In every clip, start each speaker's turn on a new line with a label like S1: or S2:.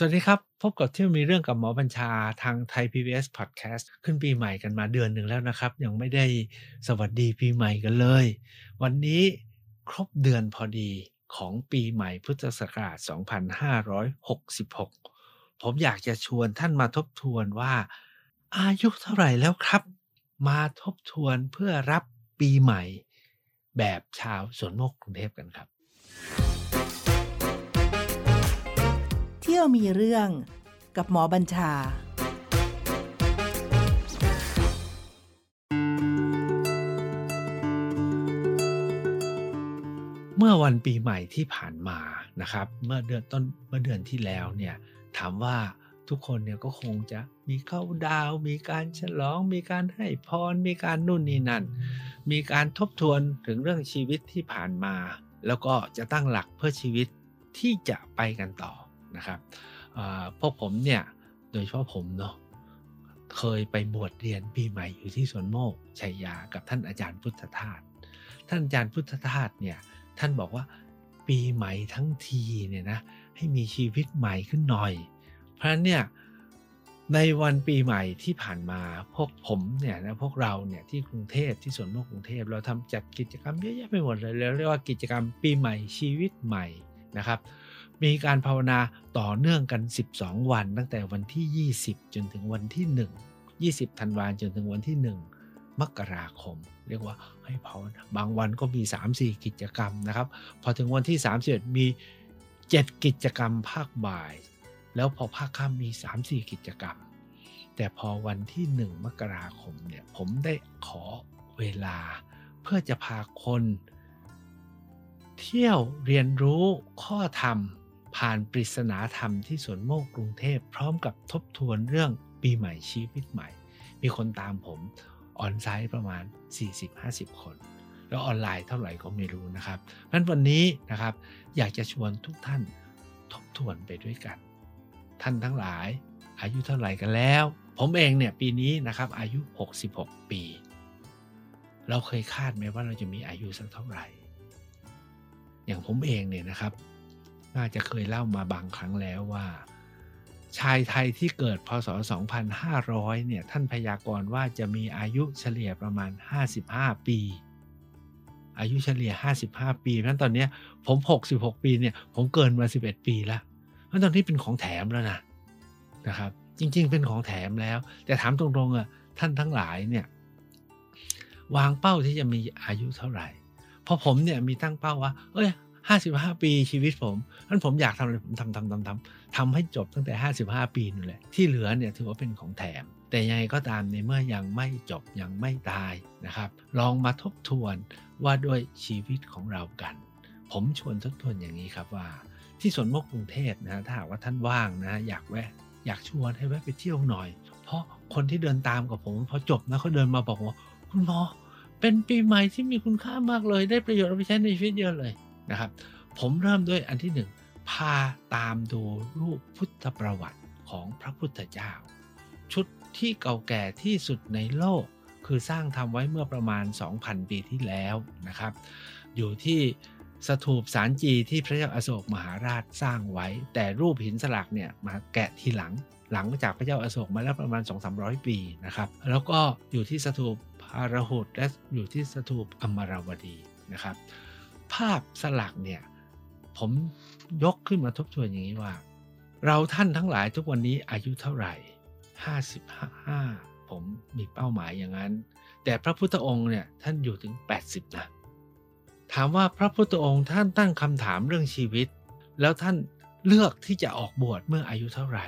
S1: สวัสดีครับ พบกับเที่ยวมีเรื่องกับหมอบัญชาทางไทย PBS Podcast ขึ้นปีใหม่กันมาเดือนหนึ่งแล้วนะครับ ยังไม่ได้สวัสดีปีใหม่กันเลย วันนี้ครบเดือนพอดีของปีใหม่พุทธศักราช 2566 ผมอยากจะชวนท่านมาทบทวนว่า อายุเท่าไหร่แล้วครับ มาทบทวนเพื่อรับปีใหม่ แบบชาวสวนโมกกรุงเทพกันครับ
S2: ที่ยวมีเรื่องกับหมอบัญชา
S1: เมื่อวันปีใหม่ที่ผ่านมานะครับ เมื่อเดือนต้นเมื่อเดือนที่แล้วเนี่ยถามว่าทุกคนเนี่ยก็คงจะมีเข้าดาว มีการฉลอง มีการให้พร มีการนู่นนี่นั่น มีการทบทวนถึงเรื่องชีวิตที่ผ่านมา แล้วก็จะตั้งหลักเพื่อชีวิตที่จะไปกันต่อ นะครับพวกผมเนี่ยโดยเฉพาะผมเนาะเคยไปบวชเรียนปีใหม่อยู่ที่สวนโมกชัยยากับท่านอาจารย์พุทธทาสท่านอาจารย์พุทธทาสเนี่ยท่านบอกว่าปีใหม่ทั้งทีเนี่ยนะให้มีชีวิตใหม่ขึ้นหน่อย เพราะนั้นเนี่ยในวันปีใหม่ที่ผ่านมาพวกผมเนี่ยนะพวกเราเนี่ยที่กรุงเทพที่สวนโมกกรุงเทพเราทำจัดกิจกรรมเยอะแยะไปหมดเลยเราเรียกว่ากิจกรรมปีใหม่ชีวิตใหม่นะครับ มีการภาวนาต่อเนื่องกัน 12 วัน ตั้งแต่วันที่ 20 จนถึงวันที่ 1 20ธันวาคมจนถึงวันที่ 1 มกราคม เรียกว่าให้ภาวนาบางวันก็มี 3-4 กิจกรรมนะครับ พอถึงวันที่ 31 มี 7 กิจกรรมภาคบ่าย แล้วพอภาคค่ำมี 3-4 กิจกรรม แต่พอวันที่ 1 มกราคมเนี่ยผมได้ขอเวลาเพื่อจะพาคนเที่ยวเรียนรู้ข้อธรรม ผ่านปริศนาธรรมที่สวนโมกกรุงเทพพร้อมกับทบทวนเรื่องปีใหม่ชีวิตใหม่ มีคนตามผมออนไซต์ประมาณ 40-50 คน แล้วออนไลน์เท่าไหร่ก็ไม่รู้นะครับเพราะฉะนั้นวันนี้นะครับอยากจะชวนทุกท่านทบทวนไปด้วยกัน ท่านทั้งหลาย อายุเท่าไหร่กันแล้ว ผมเองเนี่ยปีนี้นะครับอายุ 66 ปี เราเคยคาดไหมว่าเราจะมีอายุสักเท่าไหร่ อย่างผมเองเนี่ยนะครับ น่าจะเคยเล่ามาบางครั้งแล้วว่า ชายไทยที่เกิดพศ 2500 เนี่ย ท่านพยากรณ์ว่าจะมีอายุเฉลี่ยประมาณ 55 ปี อายุเฉลี่ย 55 ปีเพราะฉะนั้นตอนนี้ผม 66 ปีเนี่ย ผมเกินมา 11 ปีแล้วเพราะตอนนี้เป็นของแถมแล้วนะนะครับ จริง ๆ เป็นของแถมแล้ว แต่ถามตรงๆอะท่านทั้งหลายเนี่ยวางเป้าที่จะมีอายุเท่าไหร่พราะผมเนี่ยมีตั้งเป้าว่า เอ้ย 55ปีชีวิตผมนั้นผมอยากทำอะไรผมทำทำทำทำทำให้จบตั้งแต่55ปีนั่นแหละที่เหลือเนี่ยถือว่าเป็นของแถม แต่ยังไงก็ตามในเมื่อยังไม่จบยังไม่ตายนะครับ ลองมาทบทวนว่าด้วยชีวิตของเรากัน ผมชวนทบทวนอย่างนี้ครับว่า ที่สวนมกกรุงเทพนะถ้าหากว่าท่านว่างนะอยากแวะอยากชวนให้แวะไปเที่ยวหน่อย เพราะคนที่เดินตามกับผมพอจบนะเขาเดินมาบอกว่าคุณหมอเป็นปีใหม่ที่มีคุณค่ามากเลย ได้ประโยชน์เอาไปใช้ในชีวิตเยอะเลย นะครับ ผมเริ่มด้วยอันที่หนึ่งพาตามดูรูปพุทธประวัติของพระพุทธเจ้า ชุดที่เก่าแก่ที่สุดในโลกคือสร้างทำไว้เมื่อประมาณ 2,000 ปีที่แล้วนะครับ อยู่ที่สถูปสารจีที่พระเจ้าอโศกมหาราชสร้างไว้ แต่รูปหินสลักเนี่ยมาแกะทีหลัง หลังจากพระเจ้าอโศกมาแล้วประมาณ 2-300 ปีนะครับ แล้วก็อยู่ที่สถูปพารหุตและอยู่ที่สถูปอมรวดีนะครับ ภาพสลักเนี่ย ผมยกขึ้นมาทบทวนอย่างนี้ว่า เราท่านทั้งหลายทุกวันนี้อายุเท่าไหร่55ผมมีเป้าหมายอย่างนั้น แต่พระพุทธองค์เนี่ยท่านอยู่ถึง 80 นะ ถามว่าพระพุทธองค์ท่านตั้งคำถามเรื่องชีวิต แล้วท่านเลือกที่จะออกบวชเมื่ออายุเท่าไหร่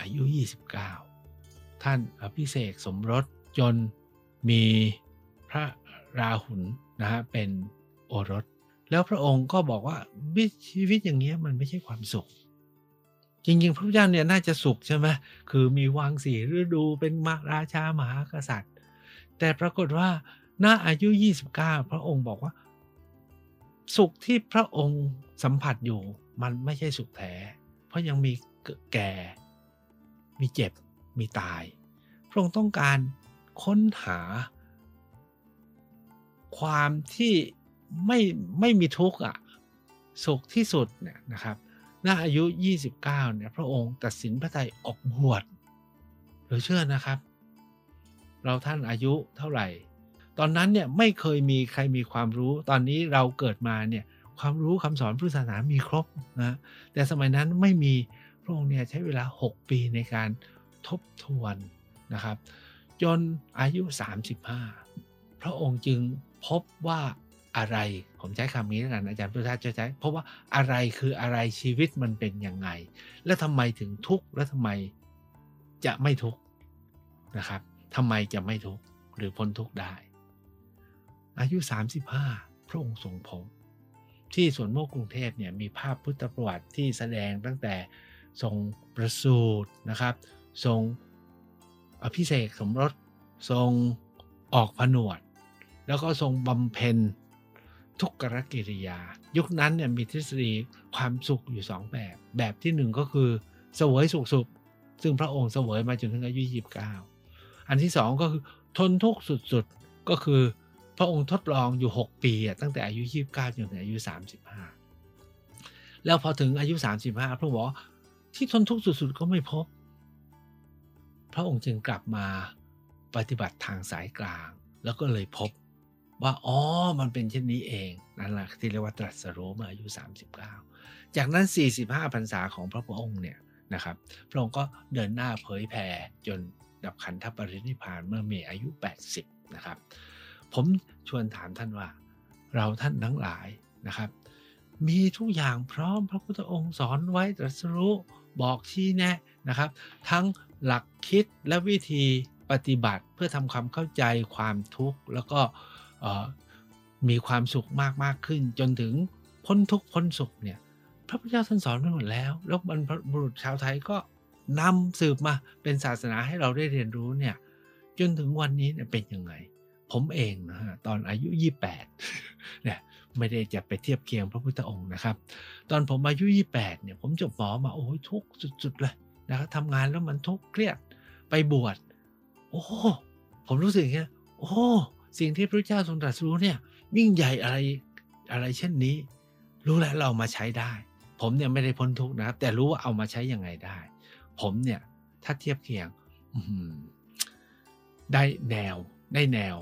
S1: อายุ 29 ท่านอภิเษกสมรสจนมีพระราหุลนะฮะเป็นโอรส แล้วพระองค์ก็บอกว่าชีวิตอย่างเงี้ยมันไม่ใช่ความสุข จริงๆ พระพุทธเจ้าเนี่ยน่าจะสุขใช่ไหมคือมีวังสีฤดูเป็นมาราชามหากษัตริย์ แต่ปรากฏว่าณอายุ 29 พระองค์บอกว่า สุขที่พระองค์สัมผัสอยู่มันไม่ใช่สุขแท้ เพราะยังมีแก่ มีเจ็บ มีตาย พระองค์ต้องการค้นหา ความที่ ไม่ไม่มีทุกข์อะสุขที่สุดเนี่ยนะครับณอายุ 29เนี่ยพระองค์ตัดสินพระทัยออกบวชหรือเชื่อนะครับ เราท่านอายุเท่าไหร่ ตอนนั้นเนี่ยไม่เคยมีใครมีความรู้ ตอนนี้เราเกิดมาเนี่ยความรู้คำสอนพุทธศาสนามีครบนะแต่สมัยนั้นไม่มีพระองค์เนี่ยใช้เวลา 6 ปีในการทบทวนนะครับ จนอายุ 35 พระองค์จึงพบว่า อะไร ผมใช้คำนี้แล้วกันอาจารย์พุทธาจะใช้ เพราะว่าอะไรคืออะไรชีวิตมันเป็นยังไง และทำไมถึงทุกข์และทำไมจะไม่ทุกข์นะครับทำไมจะไม่ทุกข์หรือพ้นทุกข์ได้ อายุ 35 พระองค์ทรงพบที่สวนโมกกรุงเทพเนี่ยมีภาพพุทธประวัติที่แสดงตั้งแต่ทรงประสูตินะครับทรงอภิเษกสมรสทรงออกผนวด แล้วก็ทรงบำเพ็ญ ทุกขกิริยา ยุคนั้นเนี่ยมีทฤษฎีความสุขอยู่สองแบบ แบบที่หนึ่งก็คือเสวยสุขสุข ซึ่งพระองค์เสวยมาจนถึงอายุ 29 อันที่สองก็คือทนทุกข์สุดๆ ก็คือพระองค์ทดลองอยู่ 6 ปี ตั้งแต่อายุ 29จนถึงอายุ 35 แล้วพอถึงอายุ 35 พระองค์บอกที่ทนทุกข์สุดๆ ก็ไม่พบ พระองค์จึงกลับมาปฏิบัติทางสายกลาง แล้วก็เลยพบ ว่าอ๋อมันเป็นเช่นนี้เองนั่นแหละที่เรียกว่าตรัสรู้เมื่ออายุ 39 จากนั้น 45พรรษาของพระพุทธองค์เนี่ยนะครับพระองค์ก็เดินหน้าเผยแผ่จนดับขันธปรินิพานเมื่อมีอายุ 80 นะครับ ผมชวนถามท่านว่า เราท่านทั้งหลายนะครับ มีทุกอย่างพร้อมพระพุทธองค์สอนไว้ตรัสรู้บอกชี้แนะนะครับ ทั้งหลักคิดและวิธีปฏิบัติเพื่อทำความเข้าใจความทุกข์แล้วก็ มีความสุขมากมากขึ้น จนถึงพ้นทุกพ้นสุขเนี่ย พระพุทธเจ้าท่านสอนไว้หมดแล้ว แล้วบรรพบุรุษชาวไทยก็นำสืบมาเป็นศาสนาให้เราได้เรียนรู้เนี่ย จนถึงวันนี้เนี่ยเป็นยังไง ผมเองนะฮะตอนอายุ 28เนี่ยไม่ได้จะไปเทียบเคียงพระพุทธองค์นะครับ ตอนผมอายุ 28เนี่ยผมจบหมอมาโอ้ยทุกข์สุดๆเลยนะครับทำงานแล้วมันทุกข์เครียดไปบวชโอ้ผมรู้สึกอย่างเงี้ยโอ้ สิ่งที่พระเจ้าทรงตรัสรู้เนี่ยยิ่งใหญ่อะไรอะไรเช่นนี้ รู้แล้วเรามาใช้ได้ ผมเนี่ยไม่ได้พ้นทุกข์นะครับ แต่รู้ว่าเอามาใช้ยังไงได้ ผมเนี่ยถ้าเทียบเคียงได้แนวได้แนว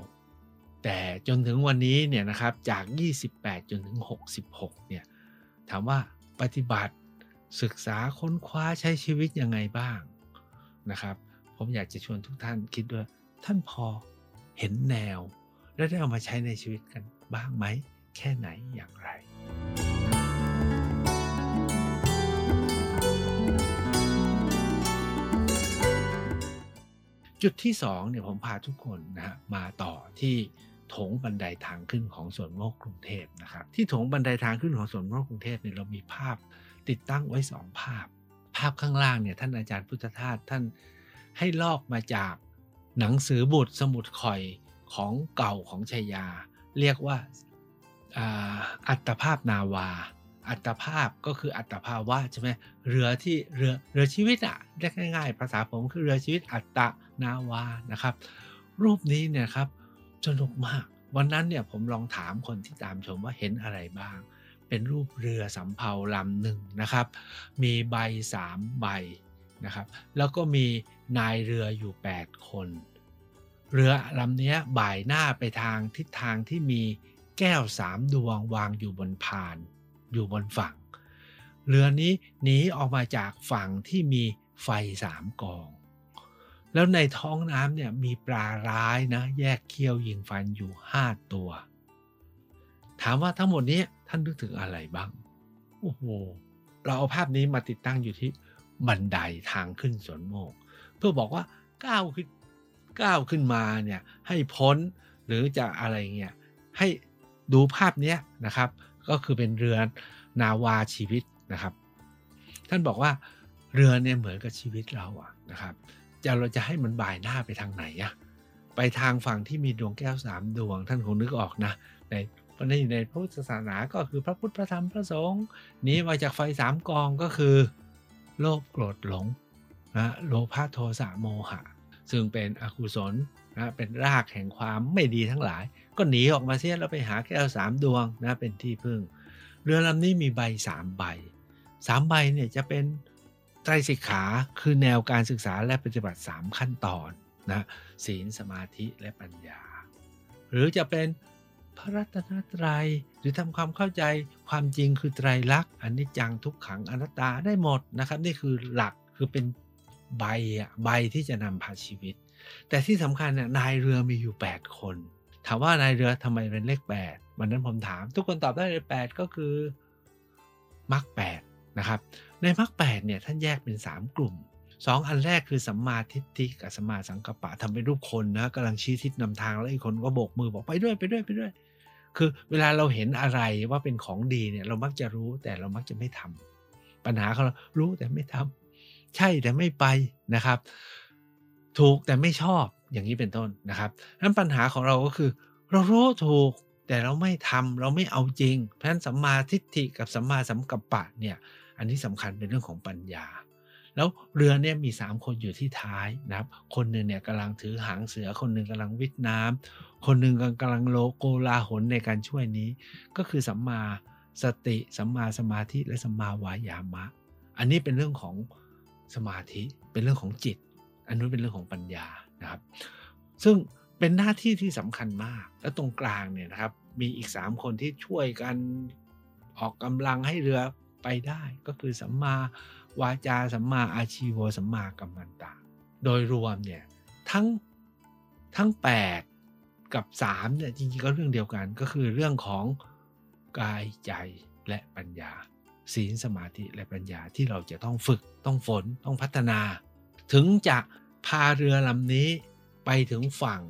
S1: แต่จนถึงวันนี้เนี่ยนะครับจาก 28 จนถึง 66 เนี่ยถามว่าปฏิบัติศึกษาค้นคว้าใช้ชีวิตยังไงบ้างนะครับ ผมอยากจะชวนทุกท่านคิดด้วย ท่านพอเห็นแนว และได้เอามาใช้ในชีวิตกันบ้างไหม แค่ไหนอย่างไรจุดที่สองเนี่ยผมพาทุกคนนะมาต่อที่โถงบันไดทางขึ้นของสวนโมกกรุงเทพนะครับที่โถงบันไดทางขึ้นของสวนโมกกรุงเทพเนี่ยเรามีภาพติดตั้งไว้สองภาพ ภาพข้างล่างเนี่ยท่านอาจารย์พุทธทาสท่านให้ลอกมาจากหนังสือบุตรสมุดข่อย ของเก่าของชัยยา เรียกว่าอัตภาพนาวา อัตภาพก็คืออัตภาวะใช่ไหมเรือที่เรือเรือชีวิตอะเรียกง่ายๆ ภาษาผมคือเรือชีวิตอัตนาวานะครับ รูปนี้เนี่ยครับสนุกมาก วันนั้นเนี่ยผมลองถามคนที่ตามชมว่าเห็นอะไรบ้าง เป็นรูปเรือสำเภาลำหนึ่งนะครับ มีใบสามใบนะครับ แล้วก็มีนายเรืออยู่ 8 คน เรือลำนี้บ่ายหน้าไปทางทิศทางที่มีแก้วสามดวงวางอยู่บนพาน อยู่บนฝั่ง เรือนี้หนีออกมาจากฝั่งที่มีไฟสามกอง แล้วในท้องน้ำเนี่ยมีปลาร้ายนะ แยกเคี้ยวยิงฟันอยู่ห้าตัว ถามว่าทั้งหมดนี้ท่านนึกถึงอะไรบ้าง โอ้โห เราเอาภาพนี้มาติดตั้งอยู่ที่บันไดทางขึ้นสวนโมก เพื่อบอกว่าก้าวขึ้น ก้าวขึ้นมาเนี่ยให้พ้นหรือจะอะไรเงี้ยให้ดูภาพนี้นะครับ ก็คือเป็นเรือนาวาชีวิตนะครับ ท่านบอกว่าเรือเนี่ยเหมือนกับชีวิตเราอะนะครับจะเราจะให้มันบ่ายหน้าไปทางไหนอะไปทางฝั่งที่มีดวงแก้วสามดวง ท่านคงนึกออกนะในในในพุทธศาสนาก็คือพระพุทธพระธรรมพระสงฆ์นี้มาจากไฟสามกองก็คือ โลภโกรธหลงนะโลภะโทสะโมหะ ซึ่งเป็นอกุศลนะเป็นรากแห่งความไม่ดีทั้งหลาย ก็หนีออกมาเสียแล้วไปหาแก้วสามดวงนะเป็นที่พึ่ง เรือลำนี้มีใบสามใบสามใบเนี่ยจะเป็นไตรสิกขาคือแนวการศึกษาและปฏิบัติ 3 ขั้นตอนนะศีลสมาธิและปัญญา หรือจะเป็นพระรัตนตรัยหรือทำความเข้าใจความจริงคือไตรลักษณ์อันนี้จังทุกขังอนัตตาได้หมดนะครับ นี่คือหลักคือเป็น ใบอะใบที่จะนำพาชีวิต แต่ที่สำคัญเนี่ยนายเรือมีอยู่ 8 คน ถามว่านายเรือทำไมเป็นเลข 8 วันนั้นผมถาม ทุกคนตอบได้เลย8ก็คือมรรคแนะครับ ในมรรคแเนี่ยท่านแยกเป็น 3 กลุ่ม 2 อันแรกคือสัมมาทิฏฐิกับสัมมาสังกัปปะทำเป็นรูปคนนะกำลังชี้ทิศนำทางแล้วอีกคนก็โบกมือบอกไปด้วยไปด้วยไปด้วย คือเวลาเราเห็นอะไรว่าเป็นของดีเนี่ยเรามักจะรู้แต่เรามักจะไม่ทำปัญหาของเรารู้แต่ไม่ทำ ใช่แต่ไม่ไปนะครับ ถูกแต่ไม่ชอบอย่างนี้เป็นต้นนะครับนั้นปัญหาของเราก็คือ เรารู้ถูกแต่เราไม่ทำเราไม่เอาจริง เพราะฉะนั้นสัมมาทิฏฐิกับสัมมาสัมกัปปะเนี่ยอันนี้สำคัญเป็นเรื่องของปัญญา แล้วเรือเนี่ยมี 3 คนอยู่ที่ท้ายนะครับ คนหนึ่งเนี่ยกำลังถือหางเสือ คนหนึ่งกำลังวิทน้ำคนหนึ่งกำลังโลโกลาหนในการช่วยนี้ ก็คือสัมมาสติ สัมมาสมาธิและสัมมาวายามะ อันนี้เป็นเรื่องของ สมาธิเป็นเรื่องของจิต อันนู้นเป็นเรื่องของปัญญานะครับ ซึ่งเป็นหน้าที่ที่สำคัญมาก และตรงกลางเนี่ยนะครับ มีอีก 3 คนที่ช่วยกันออกกำลังให้เรือไปได้ ก็คือสัมมาวาจาสัมมาอาชีวสัมมากัมมันตา โดยรวมเนี่ยทั้งทั้ง 8 กับ 3 เนี่ยจริงๆก็เรื่องเดียวกันก็คือเรื่องของกายใจและปัญญา ศีลสมาธิและปัญญาที่เราจะต้องฝึกต้องฝนต้องพัฒนา ถึงจะพาเรือลำนี้ไปถึงฝั่ง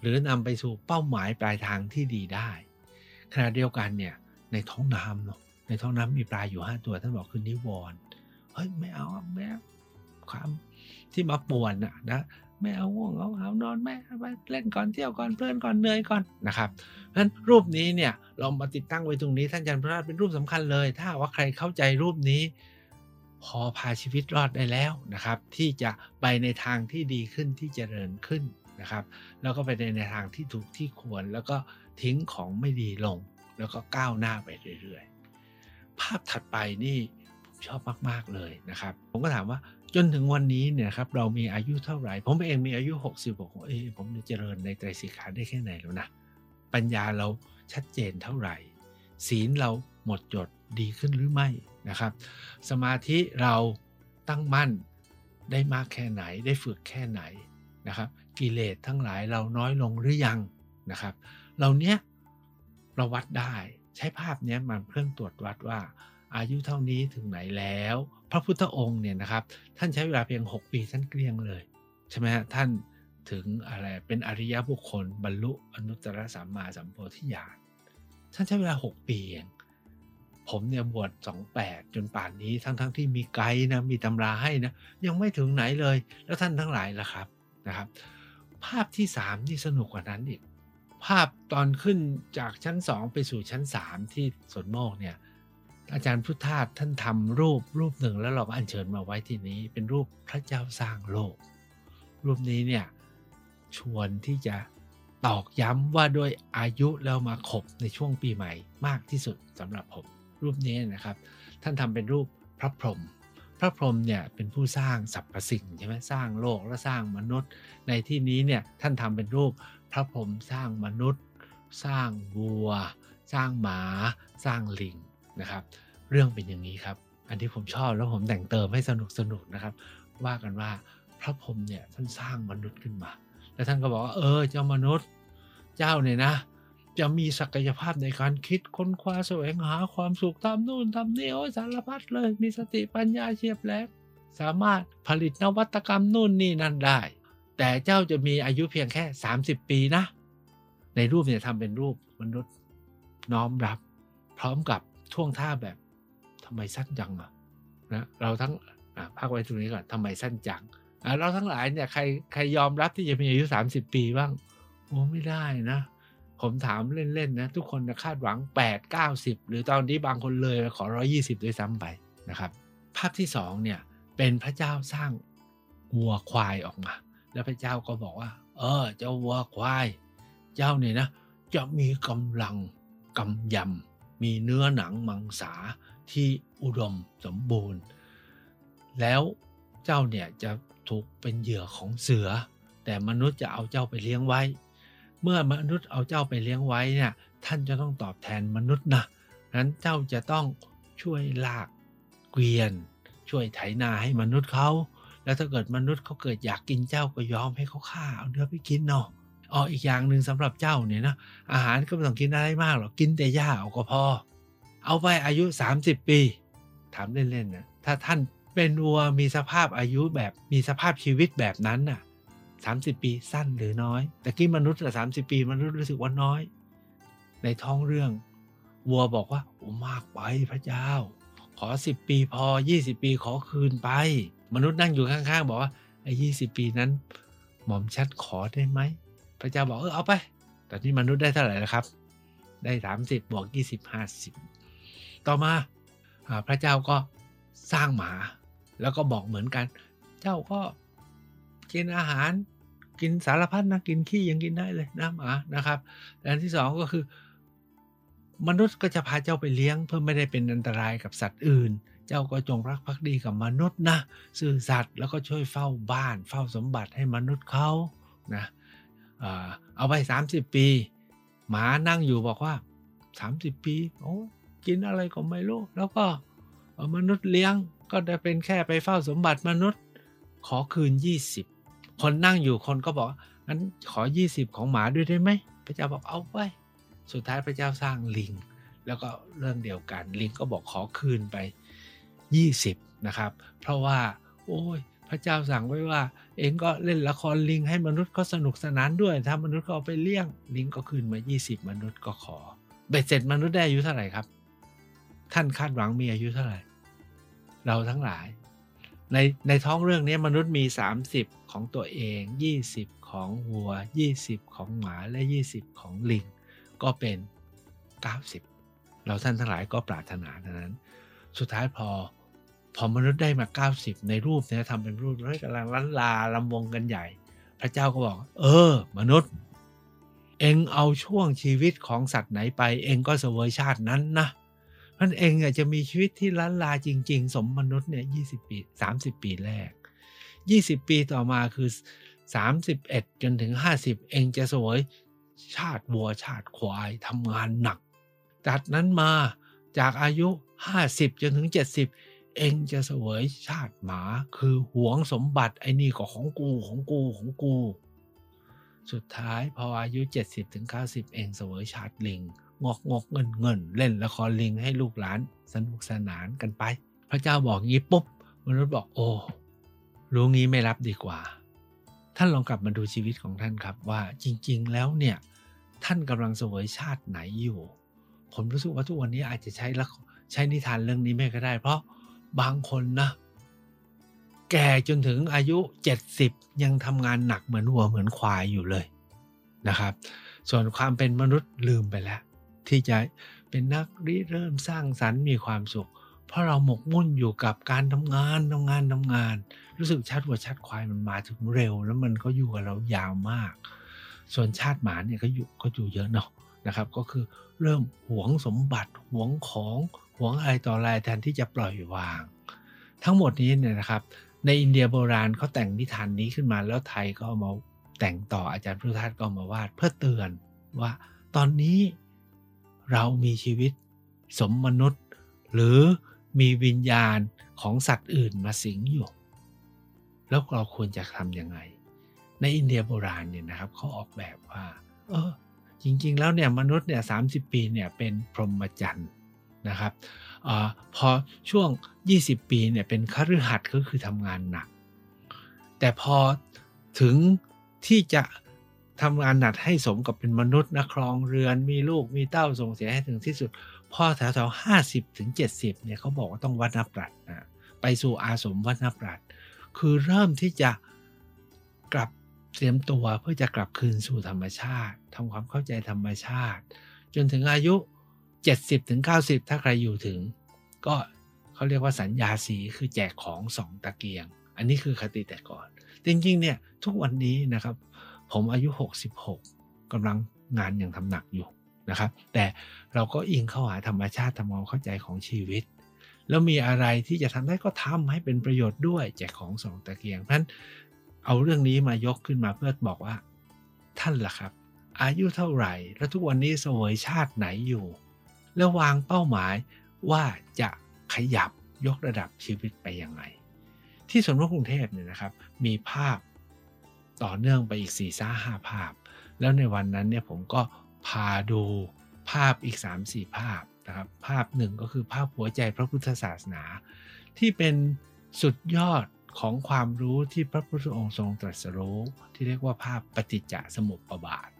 S1: หรือนำไปสู่เป้าหมายปลายทางที่ดีได้ขณะเดียวกันเนี่ยในท้องน้ำเนาะในท้องน้ำมีปลาอยู่ห้าตัวท่านบอกคือนิวรณ์เฮ้ยไม่เอาแม่ความที่มาป่วนอะนะ ไม่เอาง่วงเอาเอานอนแม่ไปเล่นก่อนเที่ยวก่อนเพลินก่อนเหนื่อยก่อนนะครับเพราะฉะนั้นรูปนี้เนี่ยเรามาติดตั้งไว้ตรงนี้ท่านอาจารย์พระราชเป็นรูปสำคัญเลย ถ้าว่าใครเข้าใจรูปนี้ พอพาชีวิตรอดได้แล้วนะครับ ที่จะไปในทางที่ดีขึ้นที่เจริญขึ้นนะครับ แล้วก็ไปในในทางที่ถูกที่ควร แล้วก็ทิ้งของไม่ดีลง แล้วก็ก้าวหน้าไปเรื่อยๆ ภาพถัดไปนี่ผมชอบมากๆเลยนะครับ ผมก็ถามว่า จนถึงวันนี้เนี่ยครับเรามีอายุเท่าไหร่ ผมเองมีอายุ 60บอกว่าเอ้ผมจะเจริญในไตรสิกขาได้แค่ไหนแล้วนะ ปัญญาเราชัดเจนเท่าไหร่ ศีลเราหมดจดดีขึ้นหรือไม่นะครับ สมาธิเราตั้งมั่นได้มากแค่ไหนได้ฝึกแค่ไหนนะครับ กิเลสทั้งหลายเราน้อยลงหรือยังนะครับ เราเนี้ยเราวัดได้ใช้ภาพนี้มาเครื่องตรวจวัดว่า อายุเท่านี้ถึงไหนแล้ว พระพุทธองค์เนี่ยนะครับ ท่านใช้เวลาเพียง 6 ปีท่านเกลี้ยงเลยใช่ไหมฮะท่านถึงอะไรเป็นอริยบุคคล บรรลุอนุตตรสัมมาสัมโพธิญาณท่านใช้เวลา 6 ปีเองผมเนี่ยบวช28 จนป่านนี้ทั้งๆทที่มีไกด์นะมีตำราให้นะยังไม่ถึงไหนเลย แล้วท่านทั้งหลายล่ะครับนะครับ ภาพที่3นี่สนุกกว่านั้นอีกภาพตอนขึ้นจากชั้น 2 ไปสู่ชั้น 3 ที่สวนโมกเนี่ย อาจารย์พุทธาท่านทำรูปรูปหนึ่งแล้วเราก็อัญเชิญมาไว้ที่นี้ เป็นรูปพระเจ้าสร้างโลก รูปนี้เนี่ยชวนที่จะตอกย้ำว่าด้วยอายุแล้วมาขบในช่วงปีใหม่มากที่สุดสำหรับผม รูปนี้นะครับ ท่านทำเป็นรูปพระพรหมพระพรหมเนี่ยเป็นผู้สร้างสรรพสิ่งใช่ไหมสร้างโลกและสร้างมนุษย์ ในที่นี้เนี่ยท่านทำเป็นรูปพระพรหมสร้างมนุษย์ สร้างวัว สร้างหมา สร้างลิง นะครับ เรื่องเป็นอย่างนี้ครับ อันที่ผมชอบแล้วผมแต่งเติมให้สนุกสนุกนะครับ ว่ากันว่าพระพรหมเนี่ยท่านสร้างมนุษย์ขึ้นมา แล้วท่านก็บอกว่าเออเจ้ามนุษย์ เจ้าเนี่ยนะ จะมีศักยภาพในการคิดค้นคว้าแสวงหาความสุขทำนู่นทำนี่โอ้สารพัดเลย มีสติปัญญาเฉียบแหลมสามารถผลิตนวัตกรรมนู่นนี่นั่นได้ แต่เจ้าจะมีอายุเพียงแค่ 30 ปีนะ ในรูปเนี่ยทำเป็นรูปมนุษย์น้อมรับ พร้อมกับ ท่วงท่าแบบทำไมสั้นจังอะนะเราทั้งพักไว้ตรงนี้ก่อนทำไมสั้นจังเราทั้งหลายเนี่ยใครใครยอมรับที่จะมีอายุ 30 ปีบ้างโอ้ไม่ได้นะ ผมถามเล่นๆนะทุกคนคาดหวัง 8 90 หรือตอนนี้บางคนเลยขอ 120 ด้วยซ้ำไปนะครับ ภาพที่2เนี่ยเป็นพระเจ้าสร้างวัวควายออกมา แล้วพระเจ้าก็บอกว่า เออ เจ้าวัวควาย เจ้าเนี่ยนะจะมีกำลังกำยำ มีเนื้อหนังมังสาที่อุดมสมบูรณ์ แล้วเจ้าเนี่ยจะถูกเป็นเหยื่อของเสือ แต่มนุษย์จะเอาเจ้าไปเลี้ยงไว้ เมื่อมนุษย์เอาเจ้าไปเลี้ยงไว้เนี่ยท่านจะต้องตอบแทนมนุษย์นะนั้นเจ้าจะต้องช่วยลากเกวียน ช่วยไถนาให้มนุษย์เขาแล้วถ้าเกิดมนุษย์เขาเกิดอยากกินเจ้าก็ยอมให้เขาฆ่าเอาเนื้อไปกินเนาะ อ๋ออีกอย่างหนึ่งสำหรับเจ้าเนี่ยนะอาหารก็ไม่ต้องกินอะไรมากหรอกกินแต่หญ้าเอาก็พอ เอาไปอายุ 30 ปี ถามเล่นๆนะถ้าท่านเป็นวัวมีสภาพอายุแบบมีสภาพชีวิตแบบนั้นน่ะ30 ปีสั้นหรือน้อย แต่กี้มนุษย์อะ30ปีมนุษย์รู้สึกว่าน้อย ในท้องเรื่อง วัวบอกว่าโอ้มากไปพระเจ้า ขอ 10 ปีพอ 20 ปีขอคืนไป มนุษย์นั่งอยู่ข้างๆ บอกว่าไอ้ยีปีนั้น หม่อมชัดขอได้ไหม พระเจ้าบอกเออเอาไป ตอนนี้มนุษย์ได้เท่าไหร่แล้วครับ ได้30บวก20 50ต่อมาอพระเจ้าก็สร้างหมา แล้วก็บอกเหมือนกัน เจ้าก็กินอาหารกินสารพัดนะกินขี้ยังกินได้เลยนะหมานะครับและอันที่สองก็คือ มนุษย์ก็จะพาเจ้าไปเลี้ยง เพื่อไม่ได้เป็นอันตรายกับสัตว์อื่น เจ้าก็จงรักภักดีกับมนุษย์นะ ซื่อสัตย์แล้วก็ช่วยเฝ้าบ้าน เฝ้าสมบัติให้มนุษย์เขานะ เอาไป 30 ปี หมานั่งอยู่บอกว่า 30 ปีโอ้กินอะไรก็ไม่รู้แล้วก็มนุษย์เลี้ยงก็ได้เป็นแค่ไปเฝ้าสมบัติมนุษย์ขอคืน 20 คนนั่งอยู่คนก็บอกงั้นขอ 20 ของหมาด้วยได้ไหมพระเจ้าบอกเอาไปสุดท้ายพระเจ้าสร้างลิง แล้วก็เรื่องเดียวกัน ลิงก็บอกขอคืนไป 20 นะครับ เพราะว่า โอ้ย พระเจ้าสั่งไว้ว่า เองก็เล่นละครลิงให้มนุษย์ก็สนุกสนานด้วย ถ้ามนุษย์ก็เอาไปเลี้ยง ลิงก็คืนมา 20 มนุษย์ก็ขอเบ็ดเสร็จมนุษย์ได้อายุเท่าไหร่ครับ ท่านคาดหวังมีอายุเท่าไหร่ เราทั้งหลาย ในในท้องเรื่องนี้มนุษย์มี 30 ของตัวเอง 20 ของวัว 20 ของหมาและ 20 ของลิง ก็เป็น 90 เราท่านทั้งหลายก็ปรารถนาดังนั้น สุดท้ายพอ พอมนุษย์ได้มา 90 ในรูปเนี่ยทำเป็นรูปแล้วกำลังล้านลาลำวงกันใหญ่ พระเจ้าก็บอก เออ มนุษย์ เองเอาช่วงชีวิตของสัตว์ไหนไป เองก็เสวยชาตินั้นนะมันเองอะจะมีชีวิตที่ล้านลาจริง ๆ สมมนุษย์เนี่ย20ปี 30 ปีแรก 20 ปีต่อมาคือ 31 จนถึง 50 เองจะสวยชาติวัวชาติควายทำงานหนัก จากนั้นมาจากอายุ 50 จนถึง 70 เองจะเสวยชาติหมา คือหวงสมบัติไอ้นี่ก็ของกูของกูของกู สุดท้ายพออายุ 70ถึงเองเสวยชาติลิง งอกงอกเงินเงินเล่นละครลิงให้ลูกหลานสนุกสนานกันไป พระเจ้าบอกงี้ปุ๊บมนุษย์บอกโอ้รู้งี้ไม่รับดีกว่า ท่านลองกลับมาดูชีวิตของท่านครับว่าจริง ๆ แล้วเนี่ยท่านกำลังเสวยชาติไหนอยู่ ผมรู้สึกว่าทุกวันนี้อาจจะใช้ละใช้นิทานเรื่องนี้ไม่ก็ได้ เพราะ บางคนนะแก่จนถึงอายุ 70 ยังทำงานหนักเหมือนวัวเหมือนควายอยู่เลยนะครับ ส่วนความเป็นมนุษย์ลืมไปแล้ว ที่จะเป็นนักริเริ่มสร้างสรรค์มีความสุข เพราะเราหมกมุ่นอยู่กับการทำงานทำงานทำงาน รู้สึกชัดว่าชัดควายมันมาถึงเร็ว แล้วมันก็อยู่กับเรายาวมาก ส่วนชาติหมาเนี่ยก็อยู่ก็อยู่เยอะเนาะนะครับ ก็คือเริ่มหวงสมบัติหวงของ หวงอะไรต่ออะไรแทนที่จะปล่อยวาง ทั้งหมดนี้เนี่ยนะครับ ในอินเดียโบราณเขาแต่งนิทานนี้ขึ้นมาแล้วไทยก็เอามาแต่งต่ออาจารย์พุทธทาสก็ามาวาดเพื่อเตือนว่าตอนนี้เรามีชีวิตสมมนุษย์ หรือมีวิญญาณของสัตว์อื่นมาสิงอยู่ แล้วเราควรจะทำยังไง ในอินเดียโบราณเนี่ยนะครับเขาออกแบบว่า เออจริงๆแล้วเนี่ยมนุษย์เนี่ยสาปีเนี่ยเป็นพรหมจรรย์ นะครับอพอช่วง 20 ปีเนี่ยเป็นคฤหัสถ์ก็คือทำงานหนัก แต่พอถึงที่จะทำงานหนักให้สมกับเป็นมนุษย์นะครองเรือนมีลูกมีเต้าส่งเสียให้ถึงที่สุด พอแถวแถวห้าสิบถึงเจ็ดสิบเนี่ยเขาบอกว่าต้องวัดนับปรัดนะไปสู่อาสมวัดนับปรัดคือเริ่มที่จะกลับเตรียมตัวเพื่อจะกลับคืนสู่ธรรมชาติทำความเข้าใจธรรมชาติ จนถึงอายุ 70ถึง90 ถ้าใครอยู่ถึง ก็เขาเรียกว่าสัญญาสีคือแจกของสองตะเกียง อันนี้คือคติแต่ก่อน จริงๆเนี่ยทุกวันนี้นะครับ ผมอายุ 66กำลังงานอย่างทำหนักอยู่นะครับ แต่เราก็อิงเข้าหาธรรมชาติทำความเข้าใจของชีวิต แล้วมีอะไรที่จะทำได้ก็ทำให้เป็นประโยชน์ด้วยแจกของสองตะเกียงเพราะฉะนั้นเอาเรื่องนี้มายกขึ้นมาเพื่อบอกว่า ท่านล่ะครับ อายุเท่าไหร่ แล้วทุกวันนี้สวยชาติไหนอยู่ แล้ววางเป้าหมายว่าจะขยับยกระดับชีวิตไปยังไง ที่สวนนกกรุงเทพเนี่ยนะครับ มีภาพต่อเนื่องไปอีก4ี่ซ่าห้าภาพ แล้วในวันนั้นเนี่ยผมก็พาดูภาพอีก 3-4 ภาพนะครับภาพหนึ่งก็คือภาพหัวใจพระพุทธศาสนา ที่เป็นสุดยอดของความรู้ที่พระพุทธองค์ทรงตรัสรู้ที่เรียกว่าภาพปฏิจจสมุปบาท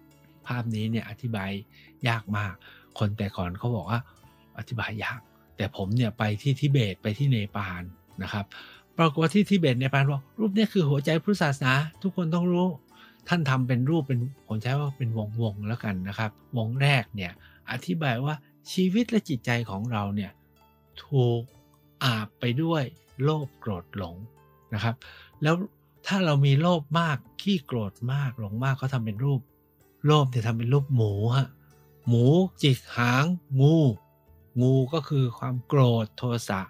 S1: ภาพนี้เนี่ยอธิบายยากมาก คนแต่ก่อนเขาบอกว่าอธิบายยาก แต่ผมเนี่ยไปที่ทิเบตไปที่เนปาลนะครับ ปรากฏว่าที่ทิเบตเนปาลบอกรูปนี้คือหัวใจพุทธศาสนา ทุกคนต้องรู้ท่านทำเป็นรูปเป็นผมใช้ว่าเป็นวงวงแล้วกันนะครับ วงแรกเนี่ยอธิบายว่าชีวิตและจิตใจของเราเนี่ยถูกอาบไปด้วยโลภโกรธหลงนะครับ แล้วถ้าเรามีโลภมากขี้โกรธมากหลงมากเขาทำเป็นรูป โลภเนี่ยทำเป็นรูปหมูฮะ หมู จิกหาง งู งูก็คือความโกรธโทสะ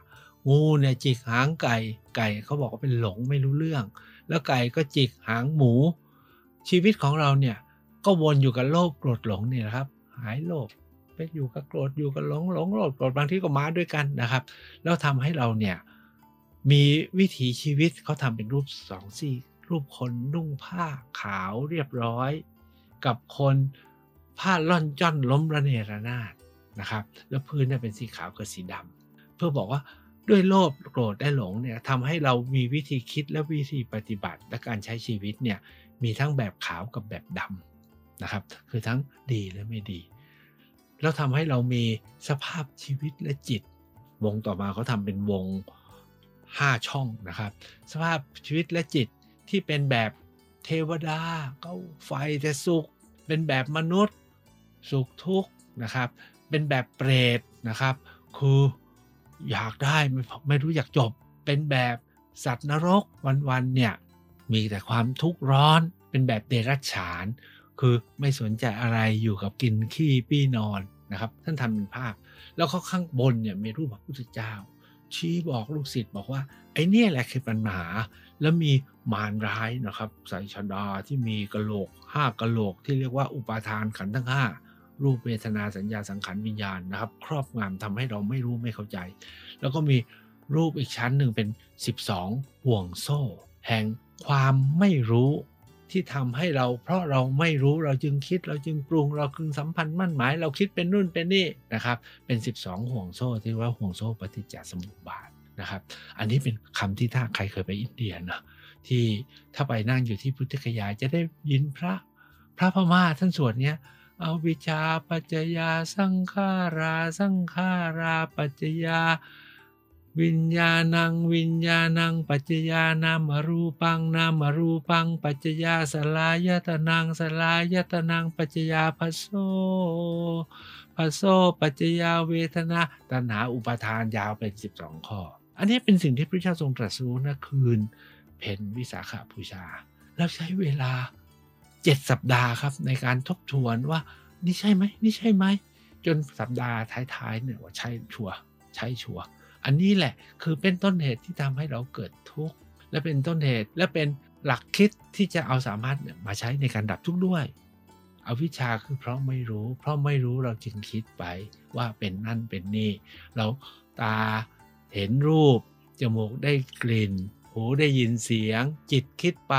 S1: งูเนี่ยจิกหางไก่ ไก่เขาบอกว่าเป็นหลงไม่รู้เรื่อง แล้วไก่ก็จิกหางหมู ชีวิตของเราเนี่ยก็วนอยู่กับโลภโกรธหลงเนี่ยนะครับ หายโลภไปอยู่กับโกรธอยู่กับหลงหลงโลภโกรธบางทีก็มาด้วยกันนะครับ แล้วทำให้เราเนี่ยมีวิถีชีวิตเขาทำเป็นรูปสองซี่รูปคนนุ่งผ้าขาวเรียบร้อย กับคน ผ้าล่อนจ้อนล้มระเนระนาดนะครับ แล้วพื้นเนี่ยเป็นสีขาวกับสีดำเพื่อบอกว่าด้วยโลภโกรธได้หลงเนี่ยทำให้เรามีวิธีคิดและวิธีปฏิบัติและการใช้ชีวิตเนี่ยมีทั้งแบบขาวกับแบบดำนะครับ คือทั้งดีและไม่ดี แล้วทำให้เรามีสภาพชีวิตและจิต วงต่อมาเขาทำเป็นวง 5 ช่องนะครับ สภาพชีวิตและจิตที่เป็นแบบเทวดาก้าไฟแต่สุข เป็นแบบมนุษย์ สุขทุกข์นะครับ เป็นแบบเปรตนะครับ คืออยากได้ไม่ไม่รู้อยากจบ เป็นแบบสัตว์นรกวันๆเนี่ยมีแต่ความทุกข์ร้อนเป็นแบบเดรัจฉาน คือไม่สนใจอะไรอยู่กับกินขี้ปี้นอนนะครับ ท่านทำเป็นภาพ แล้วก็ข้างบนเนี่ยมีรูปพระพุทธเจ้า ชี้บอกลูกศิษย์บอกว่า ไอ้เนี่ยแหละคือปัญหา แล้วมีมารร้ายนะครับใส่ชดาที่มีกระโหลกห้ากระโหลกที่เรียกว่าอุปาทานขันธ์ทั้งห้า รูปเวทนาสัญญาสังขารวิญญาณนะครับ ครอบงำทำให้เราไม่รู้ไม่เข้าใจ แล้วก็มีรูปอีกชั้นหนึ่งเป็น 12ห่วงโซ่ แห่งความไม่รู้ที่ทำให้เรา เพราะเราไม่รู้เราจึงคิดเราจึงปรุง เราจึงสัมพันธ์มั่นหมาย เราคิดเป็นนู่นเป็นนี่นะครับ เป็น 12 ห่วงโซ่ที่ว่าห่วงโซ่ปฏิจจสมุปบาทนะครับ อันนี้เป็นคำที่ถ้าใครเคยไปอินเดียนะที่ถ้าไปนั่งอยู่ที่พุทธคยาจะได้ยินพระพระพม่าท่านสวดเนี้ย อวิชชาปัจจยาสังขาราสังขาราปัจจยา วิญญาณังวิญญาณังปัจจยานามรูปังนามรูปัง ปัจจยาสลายตนังสลายตนังปัจจยาภโสภโสปัจจยาเวทนาตัณหาอุปาทานยาวเป็น 12 ข้อ อันนี้เป็นสิ่งที่พระเจ้าทรงตรัสรู้นะคืนเพนวิสาขาบูชา แล้วใช้เวลา เจ็ดสัปดาห์ครับในการทบทวนว่านี่ใช่ไหมนี่ใช่ไหม จนสัปดาห์ท้ายๆเนี่ยว่าใช่ชัวใช่ชัวอันนี้แหละคือเป็นต้นเหตุที่ทำให้เราเกิดทุกข์และเป็นต้นเหตุและเป็นหลักคิดที่จะเอาสามารถมาใช้ในการดับทุกข์ด้วยอวิชชาคือเพราะไม่รู้ เพราะไม่รู้เราจึงคิดไปว่าเป็นนั่นเป็นนี่ เราตาเห็นรูป จมูกได้กลิ่น หูได้ยินเสียง จิตคิดไป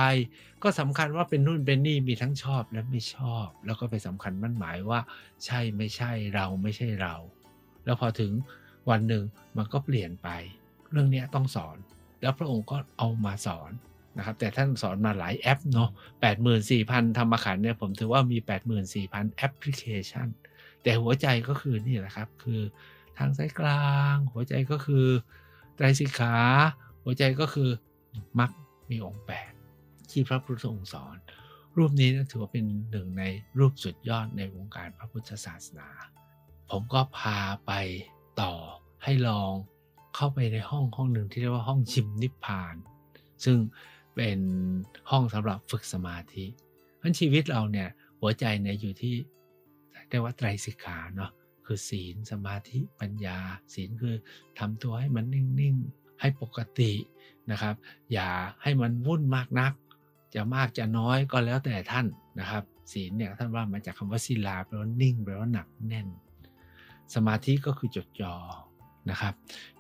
S1: ก็สำคัญว่าเป็นนู่นเป็นนี่มีทั้งชอบและไม่ชอบ แล้วก็ไปสำคัญมั่นหมายว่า ใช่ไม่ใช่เราไม่ใช่เรา แล้วพอถึงวันหนึ่งมันก็เปลี่ยนไป เรื่องนี้ต้องสอน แล้วพระองค์ก็เอามาสอนนะครับแต่ท่านสอนมาหลายแอปเนาะ84,000ธรรมขันเนี่ยผมถือว่ามี 84,000 แอปพลิเคชัน แต่หัวใจก็คือนี่แหละครับ คือทางสายกลาง หัวใจก็คือไตรสิกขา หัวใจก็คือมักมีองค์แปดที่พระพุทธองค์สอน รูปนี้ถือว่าเป็นหนึ่งในรูปสุดยอดในวงการพระพุทธศาสนา ผมก็พาไปต่อให้ลองเข้าไปในห้องห้องหนึ่งที่เรียกว่าห้องชิมนิพพาน ซึ่งเป็นห้องสำหรับฝึกสมาธิเพราะชีวิตเราเนี่ยหัวใจเนี่ยอยู่ที่เรียกว่าไตรสิกขาเนาะคือศีลสมาธิปัญญา ศีลคือทำตัวให้มันนิ่งๆ ให้ปกตินะครับ อย่าให้มันวุ่นมากนัก จะมากจะน้อยก็แล้วแต่ท่านนะครับ ศีลเนี่ยท่านว่ามาจากคำว่าศิลาแปลว่านิ่งแปลว่าหนักแน่น สมาธิก็คือจดจ่อนะครับ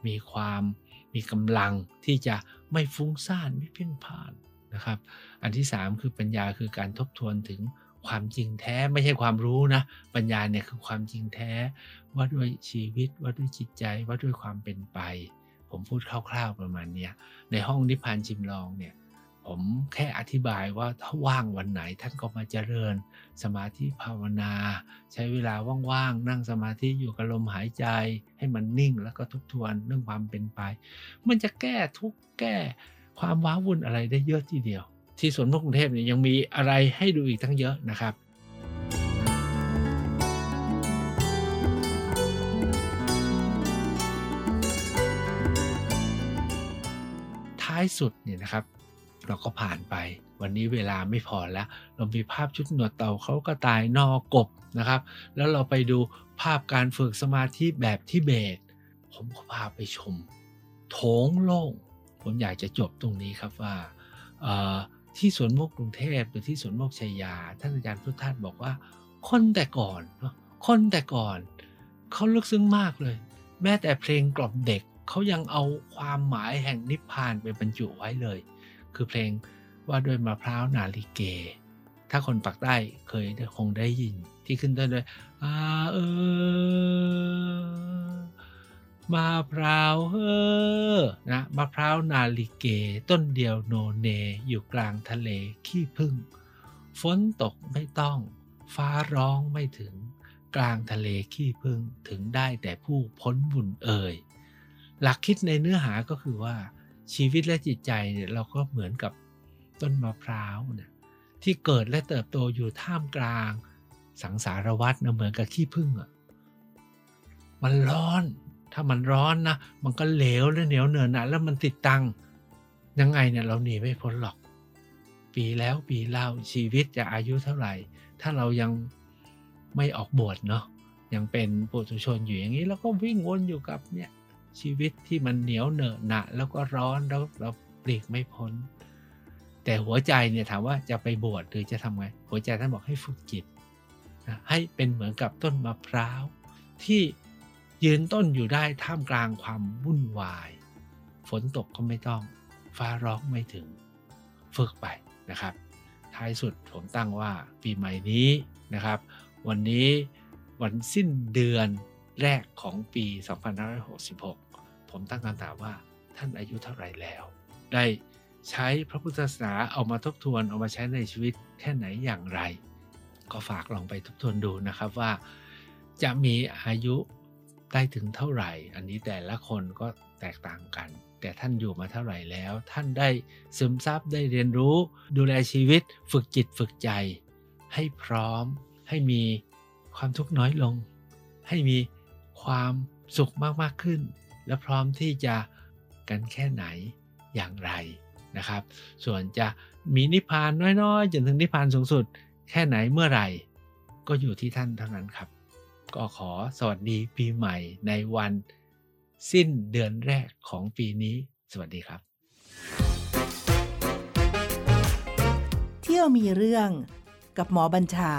S1: มีความมีกำลังที่จะไม่ฟุ้งซ่านไม่เพ่นพ่านนะครับ อันที่สามคือปัญญาคือการทบทวนถึงความจริงแท้ไม่ใช่ความรู้นะ ปัญญาเนี่ยคือความจริงแท้ ว่าด้วยชีวิตว่าด้วยจิตใจว่าด้วยความเป็นไป ผมพูดคร่าวๆประมาณนี้ในห้องนิพพานชิมลองเนี่ยผมแค่อธิบายว่าถ้าว่างวันไหนท่านก็มาเจริญ สมาธิภาวนา ใช้เวลาว่างๆนั่งสมาธิอยู่กับลมหายใจ ให้มันนิ่งแล้วก็ทบทวนเรื่องความเป็นไป มันจะแก้ทุกแก้ความว้าวุ่นอะไรได้เยอะทีเดียว ที่สวนพกรุงเทพเนี่ยยังมีอะไรให้ดูอีกทั้งเยอะนะครับายสุดเนี่ยนะครับ เราก็ผ่านไป วันนี้เวลาไม่พอแล้ว เรามีภาพชุดหนวดเต่าเขาก็ตายนอกบนะครับ แล้วเราไปดูภาพการฝึกสมาธิแบบทิเบต ผมก็พาไปชม โถงโล่ง ผมอยากจะจบตรงนี้ครับว่าที่สวนโมกกรุงเทพหรือที่สวนโมกชัยยา ท่านอาจารย์พุทธทาสบอกว่า คนแต่ก่อนคนแต่ก่อน เขาลึกซึ้งมากเลย แม้แต่เพลงกล่อมเด็ก เขายังเอาความหมายแห่งนิพพานไปบรรจุไว้เลย คือเพลงว่าด้วยมะพร้าวนาลิเก ถ้าคนปักใต้เคยคงได้ยินที่ขึ้นต้นด้วยอาเออมะพร้าวเออนะมะพร้าวนาลิเก ต้นเดียวโนเนอยู่กลางทะเลขี้พึ่ง ฝนตกไม่ต้อง ฟ้าร้องไม่ถึง กลางทะเลขี้พึ่งถึงได้แต่ผู้พ้นบุญเอ่ย หลักคิดในเนื้อหาก็คือว่าชีวิตและจิตใจเนี่ยเราก็เหมือนกับต้นมะพร้าวเนี่ยที่เกิดและเติบโตอยู่ท่ามกลางสังสารวัฏนะเหมือนกับขี้ผึ้งอะ่ะมันร้อน ถ้ามันร้อนนะ มันก็เหลวและเหนียวเหนอะหนะแล้วมันติดตังยังไงเนี่ยเราหนีไม่พ้นหรอก ปีแล้วปีเล่าชีวิตจะอายุเท่าไหร่ ถ้าเรายังไม่ออกบวชเนาะยังเป็นปุถุชนอยู่อย่างนี้ แล้วก็วิ่งวนอยู่กับเนี่ย ชีวิตที่มันเหนียวเหนอะหนะแล้วก็ร้อนแล้วเราปลีกไม่พ้น แต่หัวใจเนี่ยถามว่าจะไปบวชหรือจะทำไง หัวใจท่านบอกให้ฝึกจิตให้เป็นเหมือนกับต้นมะพร้าว ที่ยืนต้นอยู่ได้ท่ามกลางความวุ่นวาย ฝนตกก็ไม่ต้อง ฟ้าร้องไม่ถึง ฝึกไปนะครับ ท้ายสุดผมตั้งว่าปีใหม่นี้นะครับ วันนี้วันสิ้นเดือน แรกของปี 2566 ผมตั้งคำถามว่าท่านอายุเท่าไหร่แล้ว ได้ใช้พระพุทธศาสนาเอามาทบทวนเอามาใช้ในชีวิตแค่ไหนอย่างไร ก็ฝากลองไปทบทวนดูนะครับว่า จะมีอายุได้ถึงเท่าไหร่ อันนี้แต่ละคนก็แตกต่างกัน แต่ท่านอยู่มาเท่าไหร่แล้ว ท่านได้ซึมซับได้เรียนรู้ ดูแลชีวิต ฝึกจิตฝึกใจ ให้พร้อม ให้มีความทุกข์น้อยลง ให้มี ความสุขมากๆขึ้น และพร้อมที่จะกันแค่ไหนอย่างไรนะครับ ส่วนจะมีนิพพานน้อยๆจนถึงนิพพานสูงสุด แค่ไหนเมื่อไหร่ ก็อยู่ที่ท่านเท่านั้นครับ ก็ขอสวัสดีปีใหม่ในวันสิ้นเดือนแรกของปีนี้ สวัสดีครับ
S2: เที่ยวมีเรื่องกับหมอบัญชา